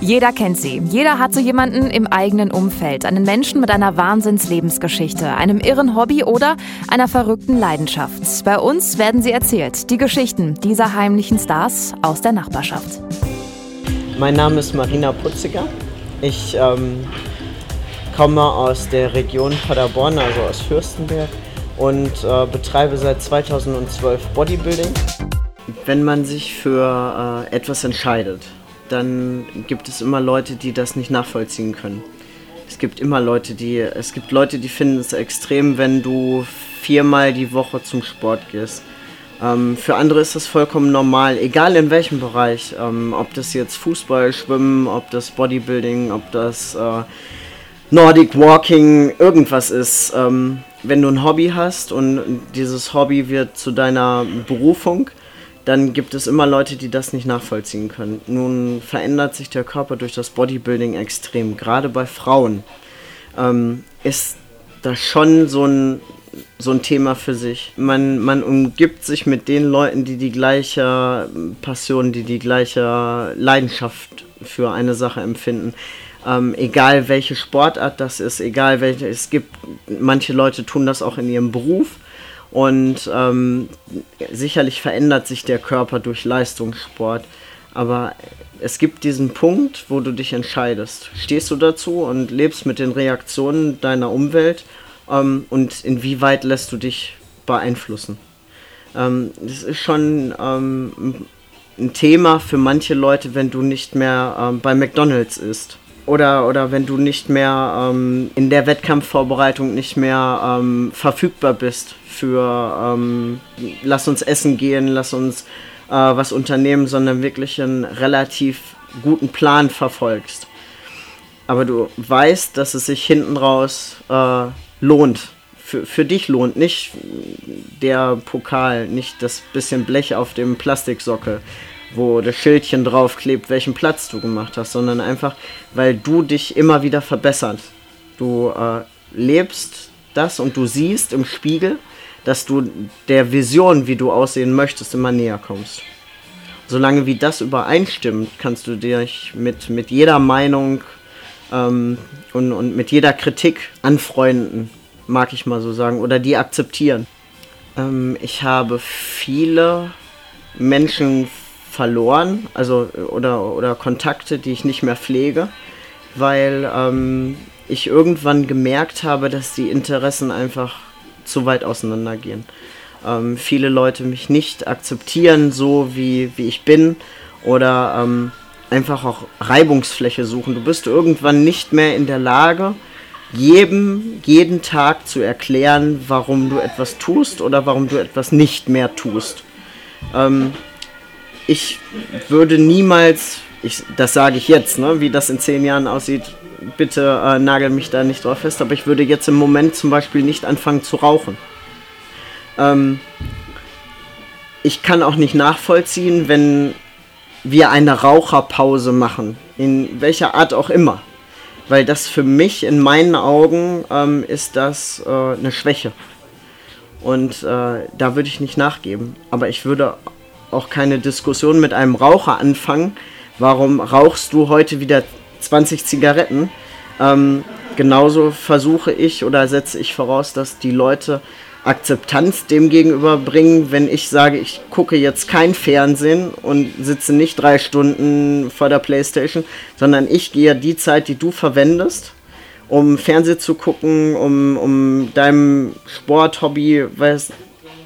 Jeder kennt sie. Jeder hat so jemanden im eigenen Umfeld. Einen Menschen mit einer Wahnsinnslebensgeschichte, einem irren Hobby oder einer verrückten Leidenschaft. Bei uns werden sie erzählt. Die Geschichten dieser heimlichen Stars aus der Nachbarschaft. Mein Name ist Marina Putziger. Ich ähm, komme aus der Region Paderborn, also aus Fürstenberg und äh, betreibe seit 2012 Bodybuilding. Wenn man sich für äh, etwas entscheidet, dann gibt es immer Leute, die das nicht nachvollziehen können. Es gibt immer Leute, die es gibt Leute, die finden es extrem, wenn du viermal die Woche zum Sport gehst. Ähm, für andere ist das vollkommen normal, egal in welchem Bereich. Ähm, ob das jetzt Fußball, Schwimmen, ob das Bodybuilding, ob das äh, Nordic Walking, irgendwas ist. Ähm, wenn du ein Hobby hast und dieses Hobby wird zu deiner Berufung, dann gibt es immer Leute, die das nicht nachvollziehen können. Nun verändert sich der Körper durch das Bodybuilding extrem. Gerade bei Frauen ähm, ist das schon so ein, so ein Thema für sich. Man, man umgibt sich mit den Leuten, die die gleiche Passion, die die gleiche Leidenschaft für eine Sache empfinden. Ähm, egal welche Sportart das ist, egal welche, es gibt, manche Leute tun das auch in ihrem Beruf und ähm, sicherlich verändert sich der Körper durch Leistungssport. Aber es gibt diesen Punkt, wo du dich entscheidest. Stehst du dazu und lebst mit den Reaktionen deiner Umwelt ähm, und inwieweit lässt du dich beeinflussen? Ähm, das ist schon ähm, ein Thema für manche Leute, wenn du nicht mehr ähm, bei McDonald's isst oder, oder wenn du nicht mehr ähm, in der Wettkampfvorbereitung nicht mehr ähm, verfügbar bist für ähm, lass uns essen gehen, lass uns äh, was unternehmen, sondern wirklich einen relativ guten Plan verfolgst. Aber du weißt, dass es sich hinten raus äh, lohnt. Für, für dich lohnt, nicht der Pokal, nicht das bisschen Blech auf dem Plastiksockel, wo das Schildchen draufklebt, welchen Platz du gemacht hast, sondern einfach, weil du dich immer wieder verbesserst. Du äh, lebst das und du siehst im Spiegel, dass du der Vision, wie du aussehen möchtest, immer näher kommst. Solange wie das übereinstimmt, kannst du dich mit, mit jeder Meinung ähm, und, und mit jeder Kritik anfreunden, mag ich mal so sagen, oder die akzeptieren. Ähm, ich habe viele Menschen verloren, also oder, oder Kontakte, die ich nicht mehr pflege, weil ähm, ich irgendwann gemerkt habe, dass die Interessen einfach zu weit auseinandergehen. Ähm, viele Leute mich nicht akzeptieren, so wie, wie ich bin, oder ähm, einfach auch Reibungsfläche suchen. Du bist irgendwann nicht mehr in der Lage, jedem jeden Tag zu erklären, warum du etwas tust oder warum du etwas nicht mehr tust. Ähm, ich würde niemals, ich, das sage ich jetzt, ne, wie das in zehn Jahren aussieht, bitte äh, nagel mich da nicht drauf fest, aber ich würde jetzt im Moment zum Beispiel nicht anfangen zu rauchen. Ähm, ich kann auch nicht nachvollziehen, wenn wir eine Raucherpause machen, in welcher Art auch immer. Weil das für mich in meinen Augen ähm, ist das äh, eine Schwäche. Und äh, da würde ich nicht nachgeben. Aber ich würde auch keine Diskussion mit einem Raucher anfangen. Warum rauchst du heute wieder 20 Zigaretten? Ähm, genauso versuche ich oder setze ich voraus, dass die Leute Akzeptanz dem gegenüber bringen, wenn ich sage, ich gucke jetzt kein Fernsehen und sitze nicht drei Stunden vor der Playstation, sondern ich gehe die Zeit, die du verwendest, um Fernsehen zu gucken, um, um deinem Sporthobby, weiß,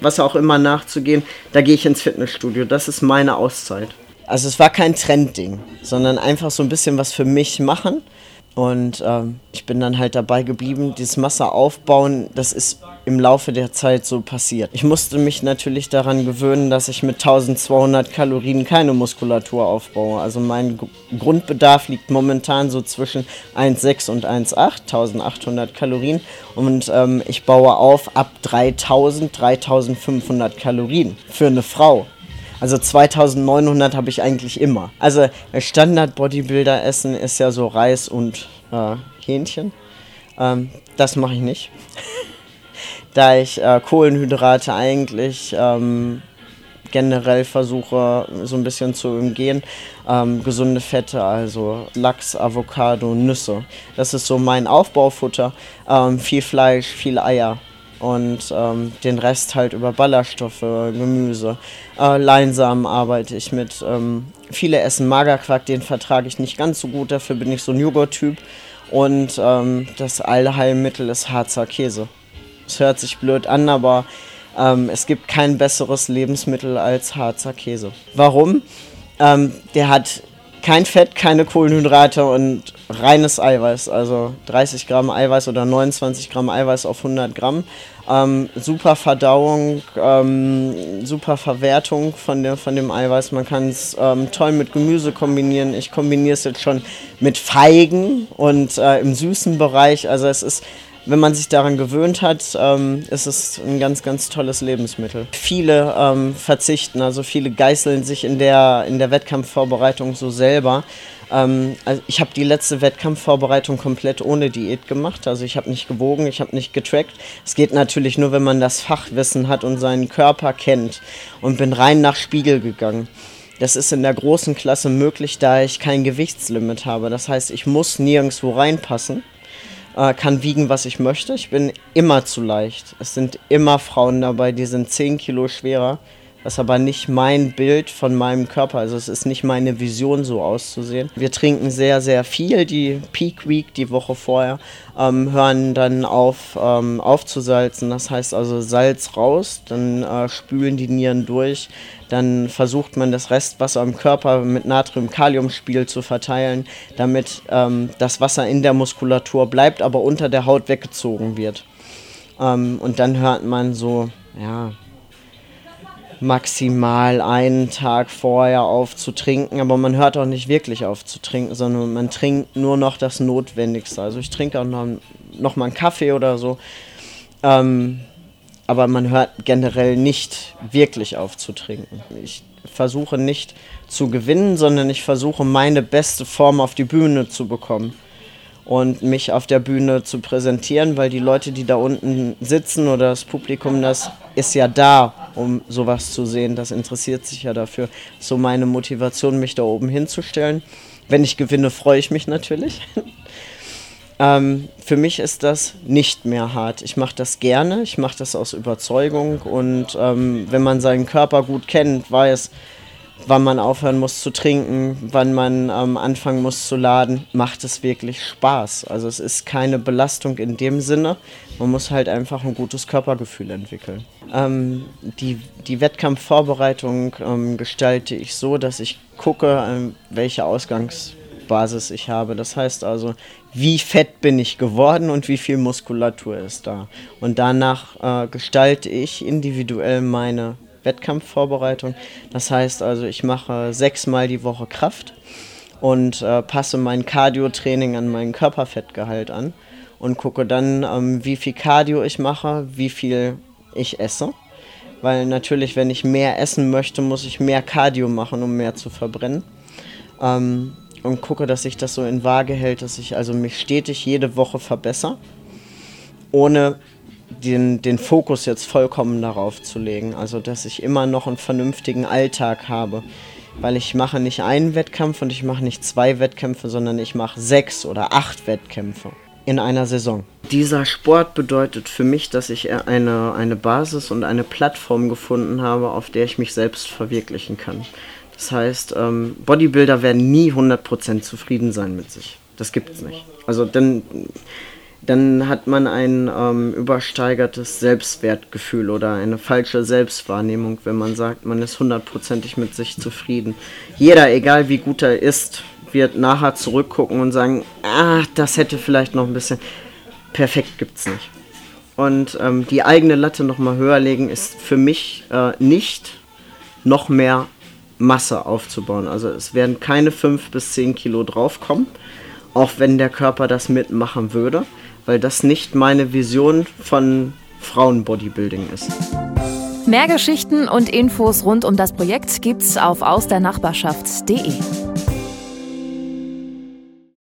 was auch immer nachzugehen, da gehe ich ins Fitnessstudio. Das ist meine Auszeit. Also es war kein Trendding, sondern einfach so ein bisschen was für mich machen. Und ähm, ich bin dann halt dabei geblieben, dieses Masse aufbauen, das ist im Laufe der Zeit so passiert. Ich musste mich natürlich daran gewöhnen, dass ich mit 1200 Kalorien keine Muskulatur aufbaue. Also mein Grundbedarf liegt momentan so zwischen 1,6 und 1,8, 1800 Kalorien. Und ähm, ich baue auf ab 3000, 3500 Kalorien für eine Frau. Also 2900 habe ich eigentlich immer. Also Standard Bodybuilder essen ist ja so Reis und äh, Hähnchen. Ähm, das mache ich nicht. da ich äh, Kohlenhydrate eigentlich ähm, generell versuche so ein bisschen zu umgehen. ähm, gesunde Fette, also Lachs, Avocado, Nüsse. Das ist so mein Aufbaufutter. Ähm, viel Fleisch, viel Eier und ähm, den Rest halt über Ballaststoffe, Gemüse. Äh, Leinsamen arbeite ich mit. Ähm, viele essen Magerquark, den vertrage ich nicht ganz so gut, dafür bin ich so ein Joghurt-Typ. Und ähm, das Allheilmittel ist Harzer Käse. Es hört sich blöd an, aber ähm, es gibt kein besseres Lebensmittel als Harzer Käse. Warum? Ähm, der hat kein Fett, keine Kohlenhydrate und reines Eiweiß. Also 30 Gramm Eiweiß oder 29 Gramm Eiweiß auf 100 Gramm. Ähm, super Verdauung, ähm, super Verwertung von, der, von dem Eiweiß. Man kann es ähm, toll mit Gemüse kombinieren. Ich kombiniere es jetzt schon mit Feigen und äh, im süßen Bereich. Also es ist wenn man sich daran gewöhnt hat, ähm, ist es ein ganz, ganz tolles Lebensmittel. Viele ähm, verzichten, also viele geißeln sich in der, in der Wettkampfvorbereitung so selber. Ähm, also ich habe die letzte Wettkampfvorbereitung komplett ohne Diät gemacht. Also ich habe nicht gewogen, ich habe nicht getrackt. Es geht natürlich nur, wenn man das Fachwissen hat und seinen Körper kennt. Und bin rein nach Spiegel gegangen. Das ist in der großen Klasse möglich, da ich kein Gewichtslimit habe. Das heißt, ich muss nirgendwo reinpassen äh, kann wiegen, was ich möchte. Ich bin immer zu leicht. Es sind immer Frauen dabei, die sind 10 Kilo schwerer. Das ist aber nicht mein Bild von meinem Körper. Also es ist nicht meine Vision, so auszusehen. Wir trinken sehr, sehr viel die Peak Week, die Woche vorher, ähm, hören dann auf ähm, aufzusalzen. Das heißt also Salz raus, dann äh, spülen die Nieren durch, dann versucht man das Restwasser im Körper mit Natrium-Kalium-Spiel zu verteilen, damit ähm, das Wasser in der Muskulatur bleibt, aber unter der Haut weggezogen wird. Ähm, und dann hört man so, ja, maximal einen Tag vorher auf zu trinken, aber man hört auch nicht wirklich auf zu trinken, sondern man trinkt nur noch das Notwendigste. Also ich trinke auch noch, noch mal einen Kaffee oder so. Ähm, aber man hört generell nicht wirklich auf zu trinken. Ich versuche nicht zu gewinnen, sondern ich versuche meine beste Form auf die Bühne zu bekommen und mich auf der Bühne zu präsentieren, weil die Leute, die da unten sitzen oder das Publikum, das ist ja da, um sowas zu sehen. Das interessiert sich ja dafür. So meine Motivation, mich da oben hinzustellen. Wenn ich gewinne, freue ich mich natürlich. Ähm, für mich ist das nicht mehr hart. Ich mache das gerne, ich mache das aus Überzeugung und ähm, wenn man seinen Körper gut kennt, weiß, wann man aufhören muss zu trinken, wann man ähm, anfangen muss zu laden, macht es wirklich Spaß. Also es ist keine Belastung in dem Sinne. Man muss halt einfach ein gutes Körpergefühl entwickeln. Ähm, die, die Wettkampfvorbereitung ähm, gestalte ich so, dass ich gucke, ähm, welche Ausgangs Basis ich habe. Das heißt also, wie fett bin ich geworden und wie viel Muskulatur ist da. Und danach äh, gestalte ich individuell meine Wettkampfvorbereitung. Das heißt also, ich mache sechsmal die Woche Kraft und äh, passe mein Cardio-Training an meinen Körperfettgehalt an und gucke dann, ähm, wie viel Cardio ich mache, wie viel ich esse. Weil natürlich, wenn ich mehr essen möchte, muss ich mehr Cardio machen, um mehr zu verbrennen. Ähm, und gucke, dass sich das so in Waage hält, dass ich also mich stetig jede Woche verbessere, ohne den, den Fokus jetzt vollkommen darauf zu legen. Also dass ich immer noch einen vernünftigen Alltag habe. Weil ich mache nicht einen Wettkampf und ich mache nicht zwei Wettkämpfe, sondern ich mache sechs oder acht Wettkämpfe in einer Saison. Dieser Sport bedeutet für mich, dass ich eine, eine Basis und eine Plattform gefunden habe, auf der ich mich selbst verwirklichen kann. Das heißt, ähm, Bodybuilder werden nie 100% zufrieden sein mit sich. Das gibt es nicht. Also dann, dann hat man ein ähm, übersteigertes Selbstwertgefühl oder eine falsche Selbstwahrnehmung, wenn man sagt, man ist hundertprozentig mit sich zufrieden. Jeder, egal wie gut er ist, wird nachher zurückgucken und sagen, ah, das hätte vielleicht noch ein bisschen. Perfekt gibt es nicht. Und ähm, die eigene Latte nochmal höher legen ist für mich äh, nicht noch mehr Masse aufzubauen. Also es werden keine 5 bis 10 Kilo draufkommen, auch wenn der Körper das mitmachen würde, weil das nicht meine Vision von Frauenbodybuilding ist. Mehr Geschichten und Infos rund um das Projekt gibt's auf ausdernachbarschaft.de.